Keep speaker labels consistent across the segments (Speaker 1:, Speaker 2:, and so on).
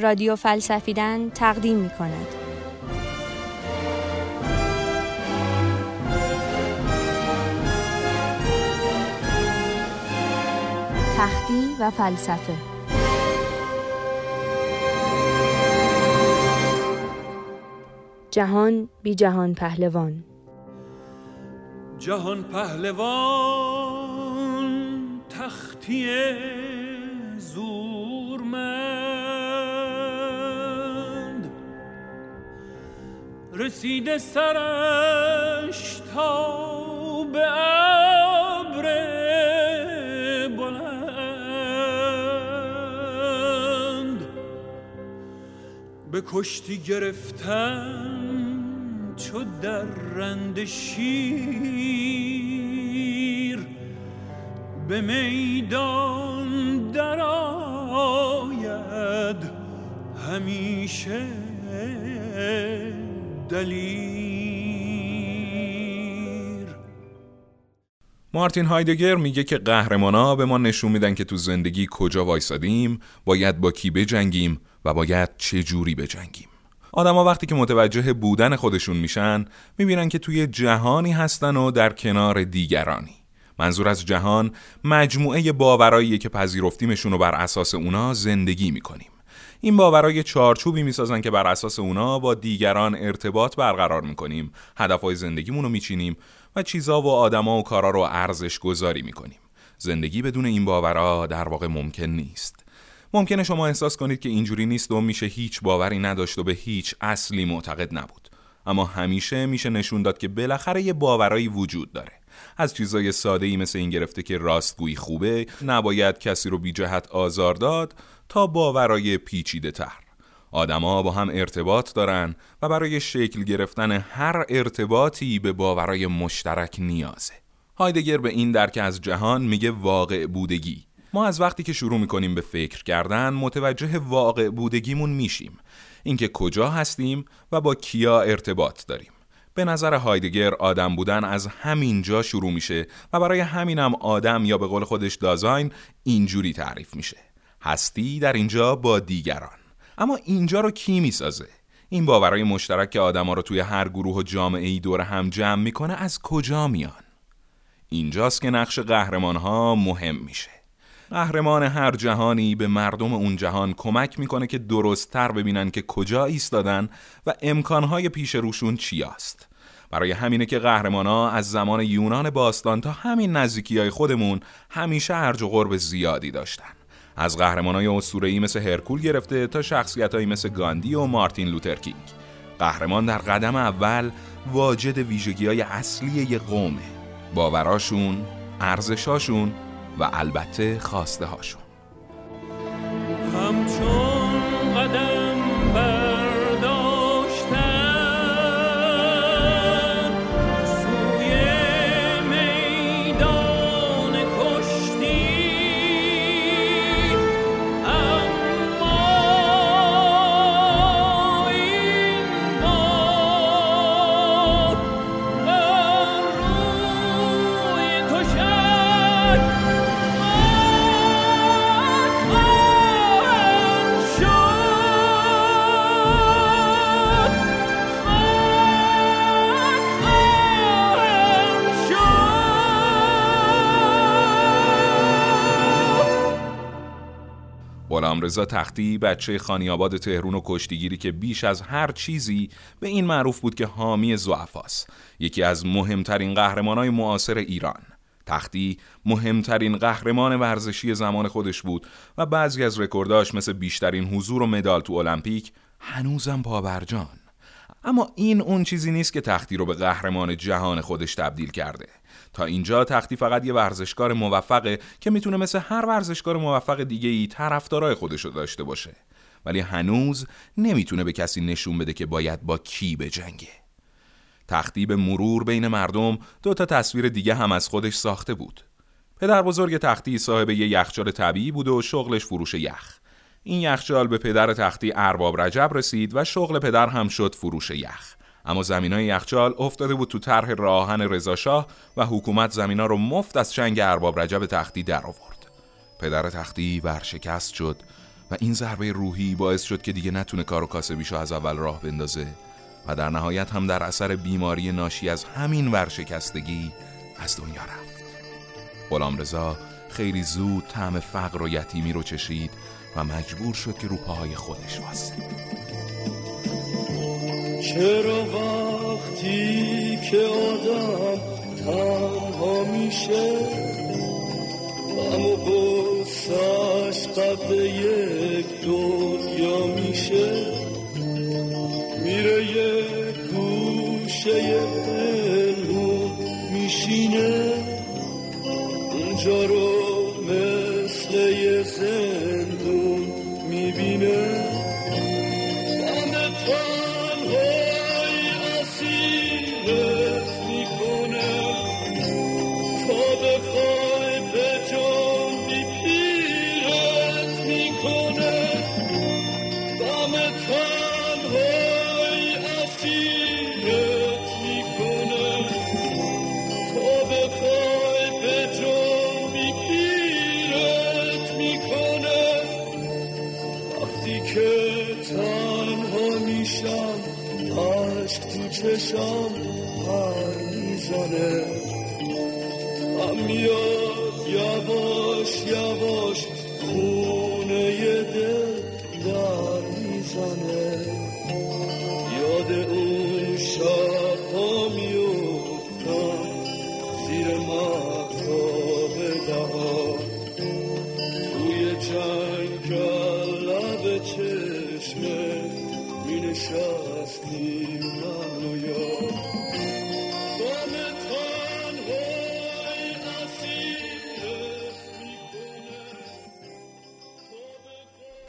Speaker 1: رادیو فلسفیدن تقدیم می کند. تختی و فلسفه جهان بی جهان پهلوان
Speaker 2: جهان پهلوان تختی رسیده سرش تا به ابر بلند. به کشتی گرفتن چو در رند شیر به میدان در آید همیشه. دلیر.
Speaker 3: مارتین هایدگر میگه که قهرمانا به ما نشون میدن که تو زندگی کجا وایسادیم باید با کی بجنگیم و باید چه جوری بجنگیم. آدما وقتی که متوجه بودن خودشون میشن می‌بینن که توی جهانی هستن و در کنار دیگرانی. منظور از جهان مجموعه باورایی که پذیرفتیمشون رو بر اساس اونا زندگی می‌کنیم. این باورای چارچوبی می‌سازن که بر اساس اونا با دیگران ارتباط برقرار می‌کنیم هدفهای زندگیمون رو میچینیم و چیزا و آدما و کارا رو ارزش گذاری می‌کنیم. زندگی بدون این باورها در واقع ممکن نیست. ممکنه شما احساس کنید که اینجوری نیست و میشه هیچ باوری نداشت و به هیچ اصلی معتقد نبود. اما همیشه میشه نشون داد که بالاخره یه باورایی وجود داره. از چیزای ساده ای مثل این گرفته که راستگویی خوبه نباید کسی رو بی جهت آزار داد تا باورای پیچیده تر. آدما با هم ارتباط دارن و برای شکل گرفتن هر ارتباطی به باورای مشترک نیازه. هایدگر به این درک از جهان میگه واقع بودگی. ما از وقتی که شروع می‌کنیم به فکر کردن متوجه واقع بودگیمون میشیم. اینکه کجا هستیم و با کیا ارتباط داریم. به نظر هایدگر آدم بودن از همین جا شروع میشه و برای همینم آدم یا به قول خودش دازاین اینجوری تعریف میشه. هستی در اینجا با دیگران. اما اینجا رو کی می‌سازه؟ این باورهای مشترک که آدما رو توی هر گروه و جامعه ای دور هم جمع می‌کنه از کجا میان؟ اینجاست که نقش قهرمان ها مهم میشه. قهرمان هر جهانی به مردم اون جهان کمک می‌کنه که درستتر ببینن که کجا ایستادن و امکانهای پیش روشون چی است. برای همینه که ها از زمان یونان باستان تا همین نزدیکی های خودمون همیشه ارج و قرب زیادی داشتن. از قهرمان های اسطوره‌ای مثل هرکول گرفته تا شخصیتهایی مثل گاندی و مارتین لوترکینگ. قهرمان در قدم اول واجد ویژگی های اصلی یه قومه. باوراشون، ارزشاشون و البته خواسته هاشون. رضا تختی بچه خانیاباد تهرون و کشتیگیری که بیش از هر چیزی به این معروف بود که حامی زعفاست یکی از مهمترین قهرمانای معاصر ایران. تختی مهمترین قهرمان ورزشی زمان خودش بود و بعضی از رکورداش مثل بیشترین حضور و مدال تو المپیک هنوزم پابرجان اما این اون چیزی نیست که تختی رو به قهرمان جهان خودش تبدیل کرده. تا اینجا تختی فقط یه ورزشکار موفقه که می‌تونه مثل هر ورزشکار موفق دیگه ای طرفدارای خودش رو داشته باشه. ولی هنوز نمی‌تونه به کسی نشون بده که باید با کی بجنگه تختی به مرور بین مردم دو تا تصویر دیگه هم از خودش ساخته بود. پدر بزرگ تختی صاحب یه یخچال طبیعی بود و شغلش فروش یخ. این یخچال به پدر تختی ارباب رجب رسید و شغل پدر هم شد فروش یخ اما زمین های یخچال افتاده بود تو طرح راهن رضاشاه و حکومت زمینا رو مفت از چنگ ارباب رجب تختی در آورد. پدر تختی ورشکست شد و این ضربه روحی باعث شد که دیگه نتونه کار کاسبیشو از اول راه بندازه و در نهایت هم در اثر بیماری ناشی از همین ورشکستگی از دنیا رفت غلام رضا خیلی زود طعم فقر و یتیمی رو چشید و مجبور شد که رو پاهای خودش واسه
Speaker 4: چرا وقتی که آدم تنها میشه و غصهش قبل یک دنیا میشه؟ میره یه گوشه پنهون میشینه اونجا رو مثل یه زندون غم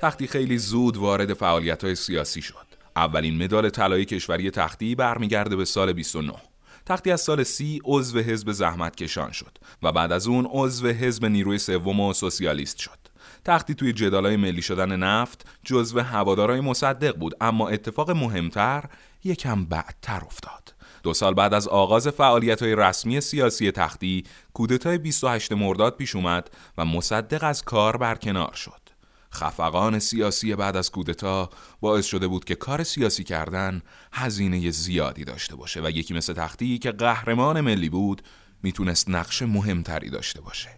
Speaker 3: تختی خیلی زود وارد فعالیت های سیاسی شد. اولین مدال طلای کشوری تختی برمیگرده به سال 29. تختی از سال سی عضو حزب زحمت کشان شد و بعد از اون عضو حزب نیروی سوم و سوسیالیست شد. تختی توی جدالای ملی شدن نفت جزو هوادارای مصدق بود اما اتفاق مهمتر یکم بعدتر افتاد. دو سال بعد از آغاز فعالیت های رسمی سیاسی تختی کودتای 28 مرداد پیش اومد و مصدق از کار برکنار شد. خفقان سیاسی بعد از کودتا باعث شده بود که کار سیاسی کردن هزینه زیادی داشته باشه و یکی مثل تختی که قهرمان ملی بود می‌تونست نقش مهمتری داشته باشه.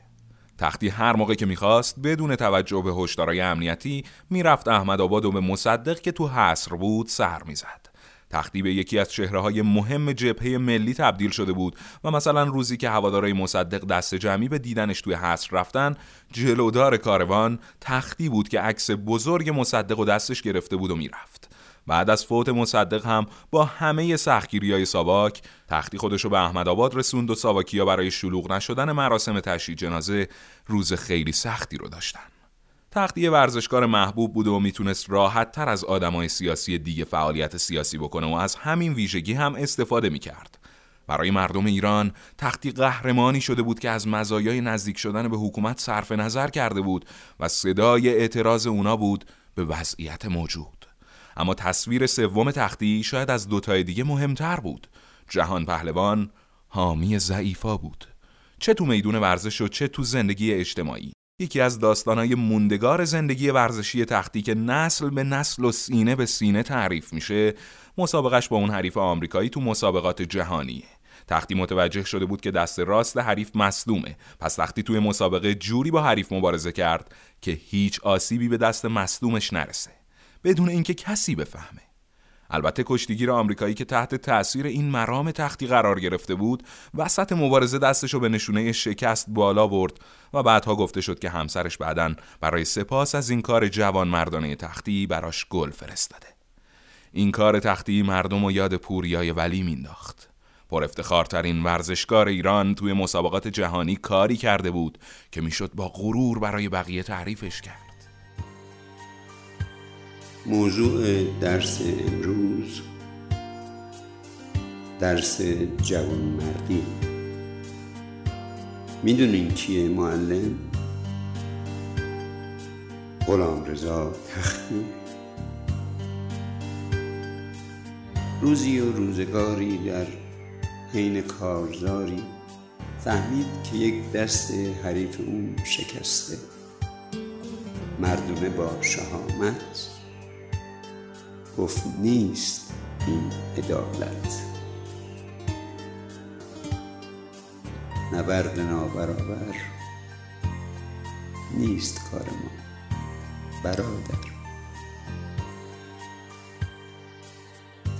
Speaker 3: تختی هر موقع که می‌خواست بدون توجه به هشدارای امنیتی می‌رفت احمد آباد و به مصدق که تو حصر بود سر می‌زد. تختی به یکی از چهره های مهم جبهه ملی تبدیل شده بود و مثلا روزی که هوادارای مصدق دست جمعی به دیدنش توی حصر رفتن جلودار کاروان تختی بود که عکس بزرگ مصدق و دستش گرفته بود و می‌رفت. بعد از فوت مصدق هم با همه سختگیری های ساواک تختی خودشو به احمد آباد رسوند و ساواکیا برای شلوغ نشدن مراسم تشییع جنازه روز خیلی سختی رو داشتن. تختی ورزشکار محبوب بود و می‌تونست راحت تر از آدمای سیاسی دیگه فعالیت سیاسی بکنه و از همین ویژگی هم استفاده می‌کرد. برای مردم ایران تختی قهرمانی شده بود که از مزایای نزدیک شدن به حکومت صرف نظر کرده بود و صدای اعتراض اونا بود به وضعیت موجود. اما تصویر سوم تختی شاید از دوتای دیگه مهمتر بود. جهان پهلوان حامی ضعیفا بود. چه تو میدون ورزش و چه تو زندگی اجتماعی. یکی از داستانهای موندگار زندگی ورزشی تختی که نسل به نسل و سینه به سینه تعریف میشه مسابقش با اون حریف آمریکایی تو مسابقات جهانیه. تختی متوجه شده بود که دست راست حریف مصدومه. پس تختی توی مسابقه جوری با حریف مبارزه کرد که هیچ آسیبی به دست مصدومش نرسه. بدون اینکه کسی بفهمه. البته کشتیگیر آمریکایی که تحت تأثیر این مرام تختی قرار گرفته بود وسط مبارزه دستشو به نشونه شکست بالا برد و بعدها گفته شد که همسرش بعدا برای سپاس از این کار جوان مردانه تختی براش گل فرستاده. این کار تختی مردم و یاد پوریای ولی مینداخت پر افتخارترین ورزشکار ایران توی مسابقات جهانی کاری کرده بود که می‌شد با غرور برای بقیه تعریفش کرد.
Speaker 5: موضوع درس امروز درس جوانمردی. می‌دونین کیه معلم؟ غلام رضا تختی. روزی و روزگاری در حین کارزاری. فهمید که یک دست حریف اون شکسته. مردمه با شهامت. گفت نیست این عدالت. نبرد نابرابر نیست کار ما برادر.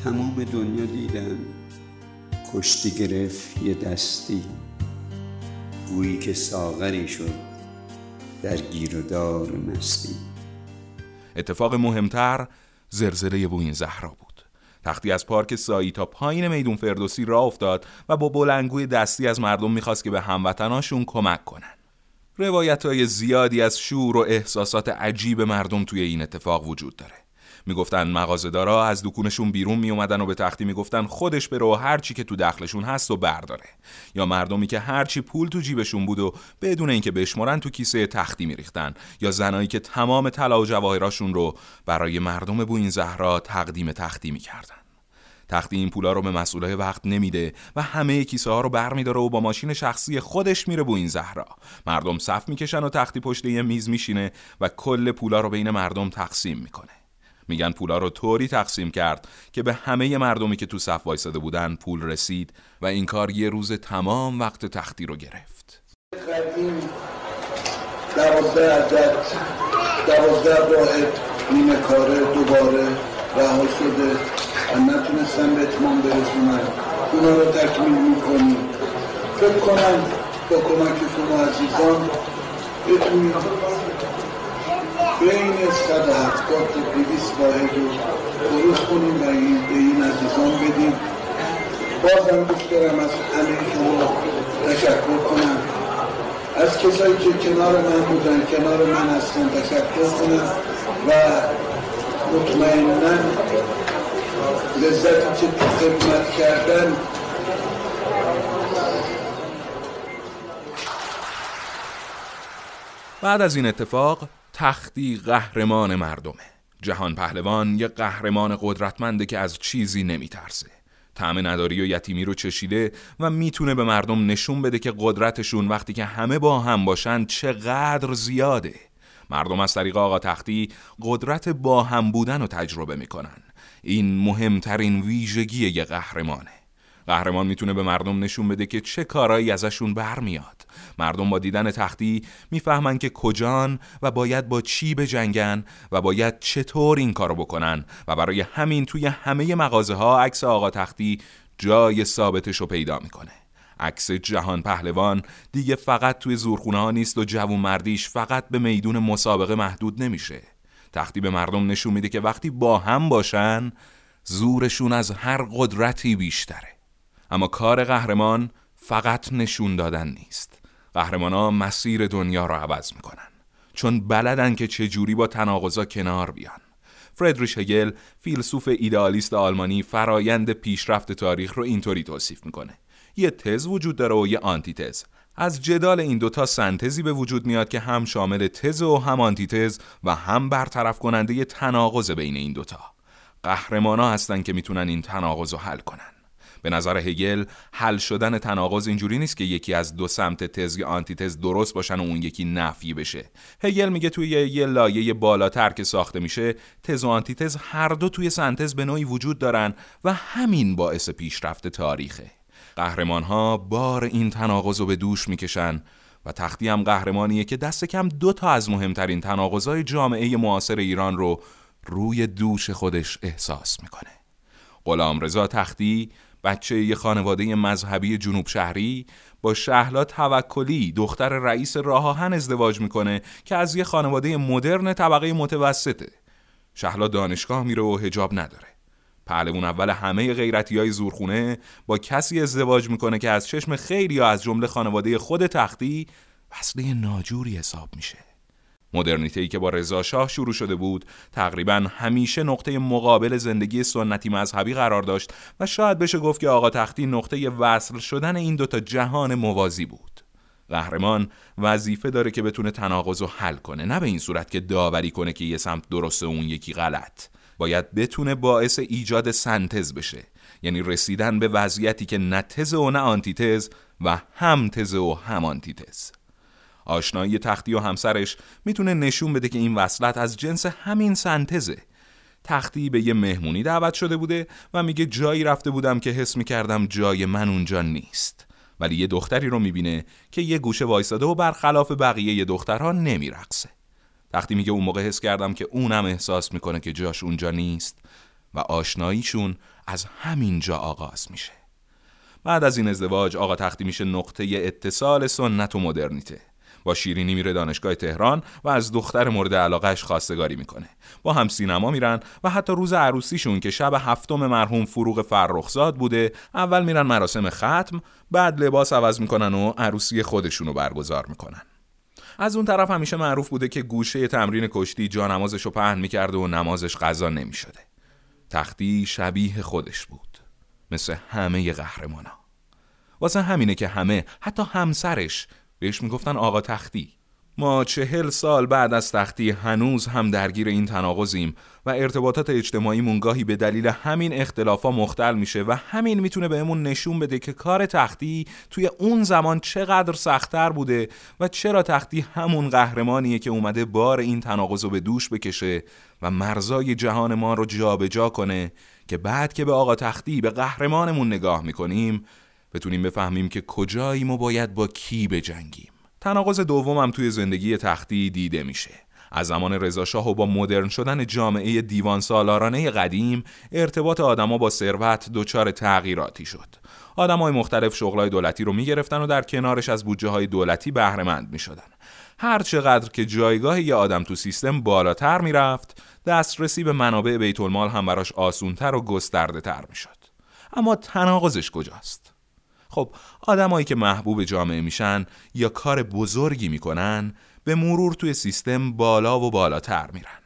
Speaker 5: تمام دنیا دیدن کشتی گرفت یه دستی. گویی که ساغری شد در گیر و دار مستی
Speaker 3: اتفاق مهمتر زلزله بوین زهرا بود. تختی از پارک سایی تا پایین میدون فردوسی راه افتاد و با بلنگوی دستی از مردم می‌خواست که به هموطناشون کمک کنن. روایت های زیادی از شور و احساسات عجیب مردم توی این اتفاق وجود داره. می‌گفتن مغازه‌دارا از دکونشون بیرون میومدن و به تختی می‌گفتن خودش بره و هر چی که تو دخلشون هست و برداره. یا مردمی که هر چی پول تو جیبشون بود و بدون اینکه بشمرن تو کیسه تختی میریختن. یا زنایی که تمام طلا و جواهراشون رو برای مردم بوین زهرا تقدیم تختی می‌کردن. تختی این پولا رو به مسئولای وقت نمیده و همه کیسه ها رو برمیداره و با ماشین شخصی خودش میره بوین زهرا. مردم صف می‌کشن و تختی پشت یه میز میشینه و کل پولا رو بین مردم تقسیم می‌کنه. میگن پولا رو طوری تقسیم کرد که به همه مردمی که تو صف وایساده بودن پول رسید و این کار یه روز تمام وقت تختی رو گرفت.
Speaker 6: دوازده عدد دوازده واحد نیمه کاره دوباره رها شده و نتونستن به اتمام برسونن. اونا رو تکمیل می‌کنیم. فکر کنم با کمک شما عزیزان بتونیم بین 170 تا 200 واحد رو درست کنیم و این به این عزیزان بدیم. بازم دوست دارم از همه شما تشکر کنم. از کسایی که کنار من بودن کنار من هستن تشکر کنم و مطمئنا لذتی که تو خدمت کردن
Speaker 3: بعد از این اتفاق تختی قهرمان مردمه. جهان پهلوان یه قهرمان قدرتمنده که از چیزی نمیترسه. طعم نداری و یتیمی رو چشیده و می‌تونه به مردم نشون بده که قدرتشون وقتی که همه با هم باشن چقدر زیاده. مردم از طریق آقا تختی قدرت با هم بودن رو تجربه می‌کنن. این مهمترین ویژگی یه قهرمانه. قهرمان می‌تونه به مردم نشون بده که چه کارایی ازشون برمیاد. مردم با دیدن تختی می‌فهمن که کجان و باید با چی بجنگن و باید چطور این کارو بکنن و برای همین توی همه مغازه ها عکس آقا تختی جای ثابتش رو پیدا می‌کنه. عکس جهان پهلوان دیگه فقط توی زورخونه ها نیست و جوون مردیش فقط به میدون مسابقه محدود نمیشه. تختی به مردم نشون میده که وقتی با هم باشن زورشون از هر قدرتی بیشتره. اما کار قهرمان فقط نشون دادن نیست. قهرمانا مسیر دنیا رو عوض می‌کنن. چون بلدن که چجوری با تناقضا کنار بیان. فردریش هگل فیلسوف ایدئالیست آلمانی فرایند پیشرفت تاریخ رو اینطوری توصیف می‌کنه. یه تز وجود داره و یه آنتیتز. از جدال این دوتا سنتزی به وجود میاد که هم شامل تز و هم آنتیتز و هم برطرف کننده تناقض بین این دوتا قهرمانا هستن که می‌تونن این تناقض رو حل کنن. به نظر هگل حل شدن تناقض اینجوری نیست که یکی از دو سمت تز یا آنتیتز درست باشن و اون یکی نفی بشه. هگل میگه توی یه لایه بالاتر که ساخته میشه تز و آنتیتز هر دو توی سنتز به نوعی وجود دارن و همین باعث پیشرفت تاریخه. قهرمان ها بار این تناقض رو به دوش می‌کشن و تختی هم قهرمانیه که دست کم دو تا از مهمترین تناقضای جامعه معاصر ایران رو روی دوش خودش احساس می‌کنه. غلام رضا تختی بچه یه خانواده مذهبی جنوب شهری با شهلا توکلی دختر رئیس راهان ازدواج می‌کنه که از یه خانواده مدرن طبقه متوسطه. شهلا دانشگاه میره و هجاب نداره. پهلوون اول همه غیرتی های زورخونه با کسی ازدواج می‌کنه که از چشم خیلی ها از جمله خانواده خود تختی وصله ناجوری حساب میشه. مدرنیته ای که با رضا شاه شروع شده بود تقریبا همیشه نقطه مقابل زندگی سنتی مذهبی قرار داشت و شاید بشه گفت که آقا تختی نقطه وصل شدن این دوتا جهان موازی بود. قهرمان وظیفه داره که بتونه تناقض رو حل کنه نه به این صورت که داوری کنه که یه سمت درسته اون یکی غلط. باید بتونه باعث ایجاد سنتز بشه یعنی رسیدن به وضعیتی که نه تز و نه آنتیتز و هم تز و هم آنتیتز. آشنایی تختی و همسرش می‌تونه نشون بده که این وصلت از جنس همین سنتزه. تختی به یه مهمونی دعوت شده بوده و میگه جایی رفته بودم که حس می‌کردم جای من اونجا نیست. ولی یه دختری رو می‌بینه که یه گوشه وایساده و برخلاف بقیه یه دخترها نمیرقصه. تختی میگه اون موقع حس کردم که اونم احساس می‌کنه که جاش اونجا نیست و آشناییشون از همین جا آغاز میشه. بعد از این ازدواج آقا تختی میشه نقطه اتصال سنت و مدرنیته. با شیرینی میره دانشگاه تهران و از دختر مورد علاقهش خواستگاری می‌کنه. با هم سینما میرن و حتی روز عروسیشون که شب هفتم مرحوم فروغ فرخزاد بوده اول میرن مراسم ختم بعد لباس عوض می‌کنن و عروسی خودشونو برگزار می‌کنن. از اون طرف همیشه معروف بوده که گوشه تمرین کشتی جانمازش رو پهن می‌کرده و نمازش قضا نمی‌شده. تختی شبیه خودش بود. مثل همه قهرمانا. واسه همینه که همه حتی همسرش بهش می‌گفتن آقا تختی. ما چهل سال بعد از تختی هنوز هم درگیر این تناقضیم و ارتباطات اجتماعی مونگاهی به دلیل همین اختلافا مختل میشه و همین می‌تونه بهمون نشون بده که کار تختی توی اون زمان چقدر سختتر بوده و چرا تختی همون قهرمانیه که اومده بار این تناقض رو به دوش بکشه و مرزای جهان ما رو جابجا جا کنه که بعد که به آقا تختی به قهرمانمون نگاه می‌کنیم بتونیم بفهمیم که کجایی ما باید با کی بجنگیم. تناقض دوم هم توی زندگی تختی دیده میشه. از زمان رضاشاه و با مدرن شدن جامعه دیوان سالارانه قدیم ارتباط آدما با ثروت دچار تغییراتی شد. آدمای مختلف شغلای دولتی رو می‌گرفتن و در کنارش از بودجه های دولتی بهره مند می‌شدن. هر چقدر که جایگاه یه آدم تو سیستم بالاتر می‌رفت دسترسی به منابع بیت المال هم براش آسونتر و گسترده تر می‌شد. اما تناقضش کجاست؟ خب آدمایی که محبوب جامعه میشن یا کار بزرگی می‌کنن به مرور توی سیستم بالا و بالاتر میرن.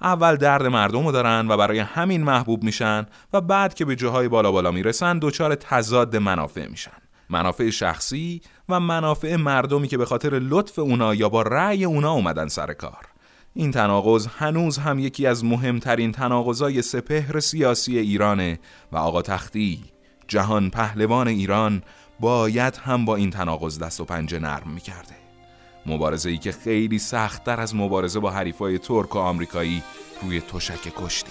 Speaker 3: اول درد مردم رو دارن و برای همین محبوب میشن و بعد که به جاهای بالا بالا می‌رسن دچار تضاد منافع میشن. منافع شخصی و منافع مردمی که به خاطر لطف اونا یا با رأی اونا اومدن سر کار. این تناقض هنوز هم یکی از مهمترین تناقضای سپهر سیاسی ایرانه و آقا تختی جهان پهلوان ایران باید هم با این تناقض دست و پنجه نرم می‌کرده. مبارزه ای که خیلی سختتر از مبارزه با حریفای ترک و آمریکایی روی تشک کشتی.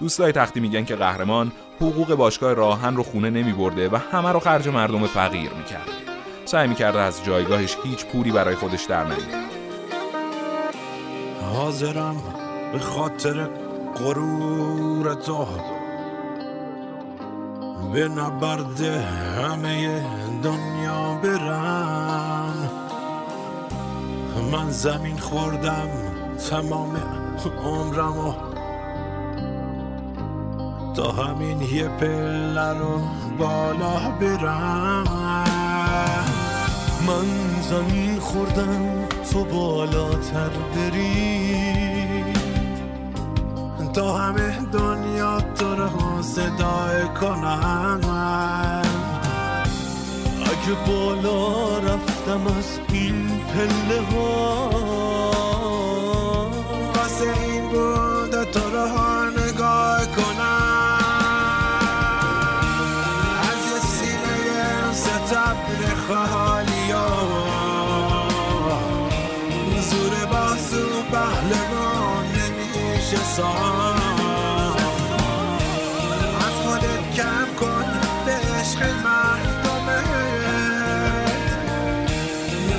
Speaker 3: دوستای تختی میگن که قهرمان حقوق باشگاه راهن رو خونه نمی برده و همه رو خرج مردم فقیر می‌کرده سعی می‌کرده از جایگاهش هیچ پولی برای خودش در نیاره.
Speaker 7: حاضرم به خاطر غرور تو به نبرد همه دنیا برم من زمین خوردم تمام عمرم و تا همین یه پله رو بالا برم
Speaker 4: من زمین خوردم تو بالاتر بری
Speaker 7: تا همه دنیا تو رو صدای کنم
Speaker 4: اگه بالا رفتم از این پله ها.
Speaker 7: واسه این بود تو رو نگاه کنم. از یه سینه ستبر خالی زور بازو پهلوان نمیشه سام عشق مردمت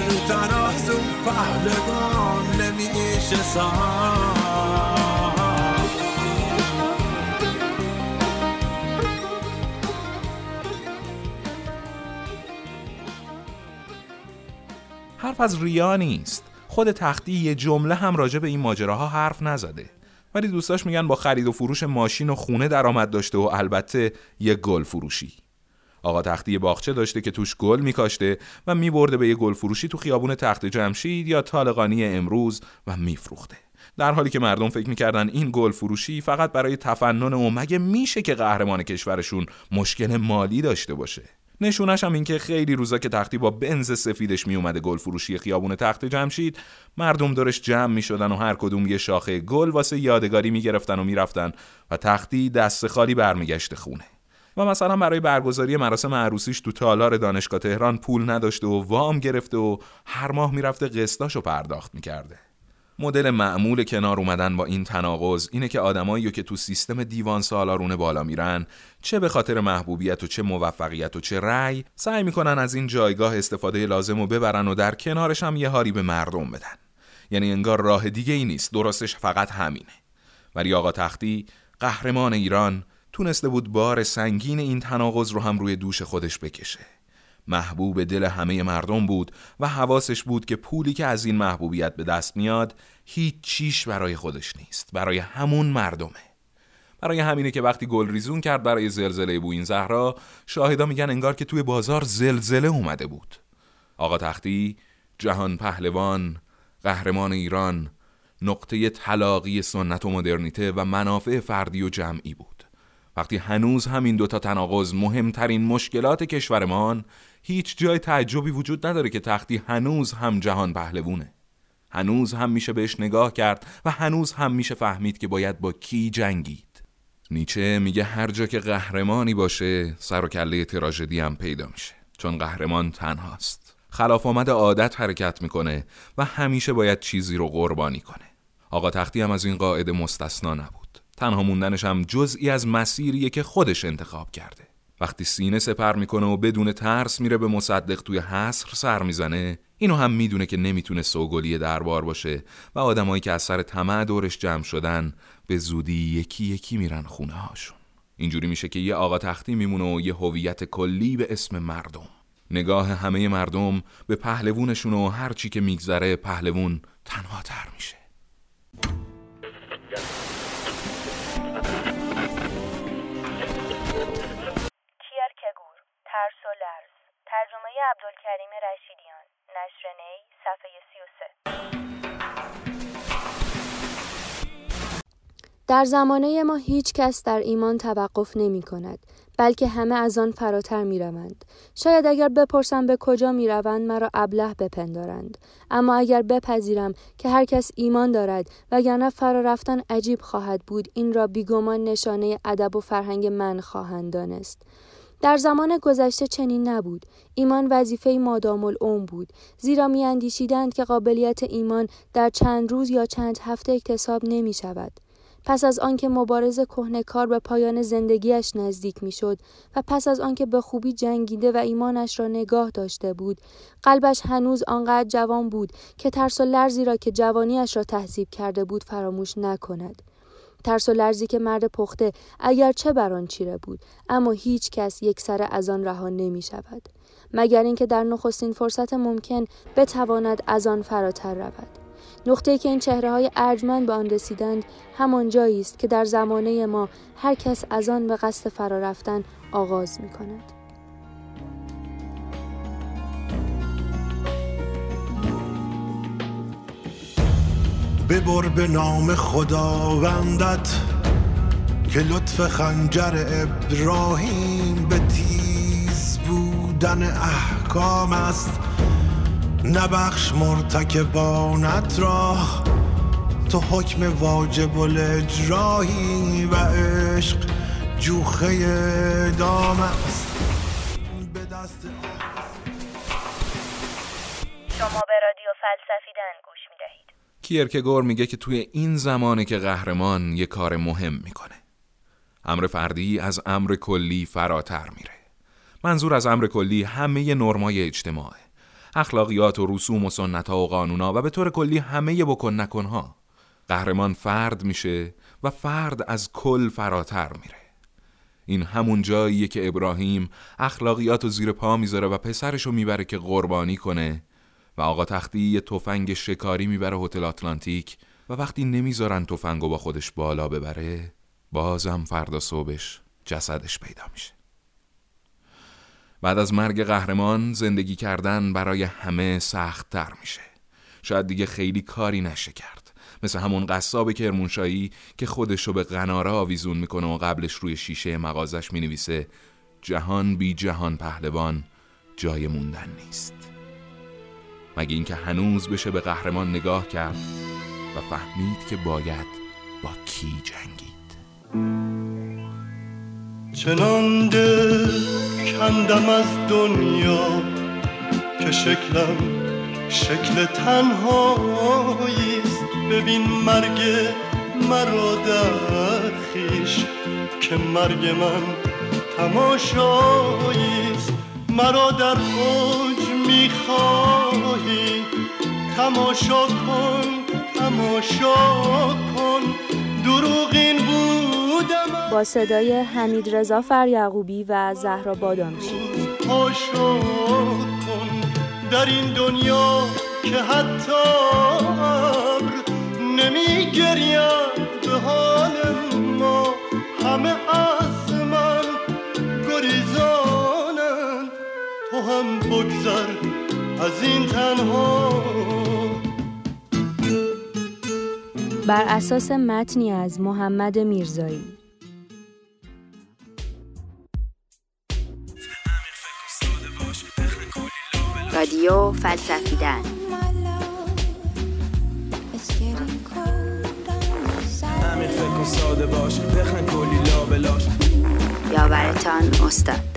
Speaker 7: رو ترازو پهلوان نمیشه سام
Speaker 3: حرف از ریا نیست. خود تختی یه جمله هم راجع به این ماجراها حرف نزده. ولی دوستاش میگن با خرید و فروش ماشین و خونه درآمد داشته و البته یه گل فروشی. آقا تختی باغچه داشته که توش گل میکاشته و میبرده به یه گل فروشی تو خیابون تخت جمشید یا طالقانی امروز و میفروخته. در حالی که مردم فکر می‌کردن این گل فروشی فقط برای تفنن و مگه میشه که قهرمان کشورشون مشکل مالی داشته باشه؟ نشونش هم این که خیلی روزا که تختی با بنز سفیدش میومده گل فروشی خیابون تخت جمشید مردم دورش جمع می‌شدن و هر کدوم یه شاخه گل واسه یادگاری می‌گرفتن و می‌رفتن و تختی دست خالی برمیگشت خونه. و مثلا برای برگزاری مراسم عروسیش تو تالار دانشگاه تهران پول نداشته و وام گرفته و هر ماه می‌رفته قسطاشو پرداخت می‌کرده. مدل معمول کنار اومدن با این تناقض اینه که آدمایی که تو سیستم دیوان سالارونه بالا میرن چه به خاطر محبوبیت و چه موفقیت و چه رأی سعی می‌کنن از این جایگاه استفاده لازم و ببرن و در کنارش هم یه هاری به مردم بدن. یعنی انگار راه دیگه ای نیست درستش فقط همینه. ولی آقا تختی قهرمان ایران تونسته بود بار سنگین این تناقض رو هم روی دوش خودش بکشه. محبوب دل همه مردم بود و حواسش بود که پولی که از این محبوبیت به دست میاد هیچ چیش برای خودش نیست برای همون مردمه. برای همینه که وقتی گل ریزون کرد برای زلزله بو این زهرا شاهدا میگن انگار که توی بازار زلزله اومده بود. آقا تختی جهان پهلوان قهرمان ایران نقطه طلاقی سنت و مدرنیته و منافع فردی و جمعی بود. وقتی هنوز همین دوتا تناقض مهمترین مشکلات کشورمان هیچ جای تعجبی وجود نداره که تختی هنوز هم جهان پهلوونه. هنوز هم میشه بهش نگاه کرد و هنوز هم میشه فهمید که باید با کی جنگید. نیچه میگه هر جا که قهرمانی باشه سر و کله تراژدی هم پیدا میشه. چون قهرمان تنهاست. خلاف آمد عادت حرکت می‌کنه و همیشه باید چیزی رو قربانی کنه. آقا تختی هم از این قاعده مستثنا نبود. تنها موندنش هم جزئی از مسیریه که خودش انتخاب کرده. وقتی سینه سپر می‌کنه و بدون ترس میره به مصدق توی حصر سر می‌زنه اینو هم می‌دونه که نمی‌تونه سوگلی دربار باشه و آدمایی که از سر طمع دورش جمع شدن به زودی یکی یکی میرن خونه هاشون اینجوری میشه که یه آقا تختی میمونه و یه هویت کلی به اسم مردم. نگاه همه مردم به پهلوونشون و هر چی که میگذره پهلوون تنها تر میشه.
Speaker 8: ترجمه عبدالکریم رشیدیان نشر نی صفحه 33
Speaker 1: در زمانه ما هیچ کس در ایمان توقف نمی کند بلکه همه از آن فراتر می روند. شاید اگر بپرسم به کجا می روند مرا ابله بپندارند. اما اگر بپذیرم که هر کس ایمان دارد وگرنه فرا رفتن عجیب خواهد بود این را بیگمان نشانه ادب و فرهنگ من خواهند دانست. در زمان گذشته چنین نبود. ایمان وظیفه مادام العمر بود. زیرا میاندیشیدند که قابلیت ایمان در چند روز یا چند هفته اکتساب نمی شود پس از آنکه مبارز کار به پایان زندگیش نزدیک می‌شد و پس از آنکه به خوبی جنگیده و ایمانش را نگاه داشته بود قلبش هنوز آنقدر جوان بود که ترس و لرزی را که جوانیش را تهذیب کرده بود فراموش نکند. ترس و لرزی که مرد پخته اگر چه بر آن چیره بود اما هیچ کس یک سر از آن رها نمی شود مگر اینکه در نخستین فرصت ممکن بتواند از آن فراتر رود نقطه که این چهره های ارجمند به آن رسیدند همان جایی است که در زمانه ما هر کس از آن به قصد فرا رفتن آغاز می کند.
Speaker 7: ببر به نام خداوندت که لطف خنجر ابراهیم به تیز بودن احکام است. نبخش مرتکبانت را. تو حکم واجب الاجرایی و عشق جوخه دام است. به دست
Speaker 8: شما به رادیو فلسفیدن
Speaker 3: کیرکگور میگه که توی این زمانه که قهرمان یه کار مهم می‌کنه. امر فردی از امر کلی فراتر میره. منظور از امر کلی همه نرمای اجتماعه. اخلاقیات و رسوم و سنت ها و قانونا و به طور کلی همه بکن نکنها قهرمان فرد میشه و فرد از کل فراتر میره. این همون جاییه که ابراهیم اخلاقیات و زیر پا می‌ذاره و پسرشو می‌بره که قربانی کنه و آقا تختی یه تفنگ شکاری می‌بره هتل آتلانتیک و وقتی نمی‌ذارن تفنگو با خودش بالا ببره بازم فردا صبحش جسدش پیدا میشه. بعد از مرگ قهرمان زندگی کردن برای همه سخت تر میشه. شاید دیگه خیلی کاری نشه کرد. مثل همون قصاب کرمونشایی که خودشو به قناره آویزون می‌کنه و قبلش روی شیشه مغازش می‌نویسه جهان بی جهان پهلوان جای موندن نیست. مگه اینکه هنوز بشه به قهرمان نگاه کرد و فهمید که باید با کی جنگید.
Speaker 9: چنان کندم از دنیا که شکلم شکل تنهاییست ببین مرگ مرا در خیش که مرگ من تماشاییست مرا در اوج می‌خواهی. تماشا کن تماشا کن. دروغین بودم
Speaker 1: با صدای حمید رضا فریعقوبی و زهرا بادامچی
Speaker 9: کن. در این دنیا که حتی ابر نمی گرید به حال بگذر از این تنها.
Speaker 1: بر اساس متنی از محمد میرزایی.
Speaker 8: رادیو فلسفیدن.
Speaker 10: فکر ساده باش بخن کلی لابلاش
Speaker 8: یاورتان استاد.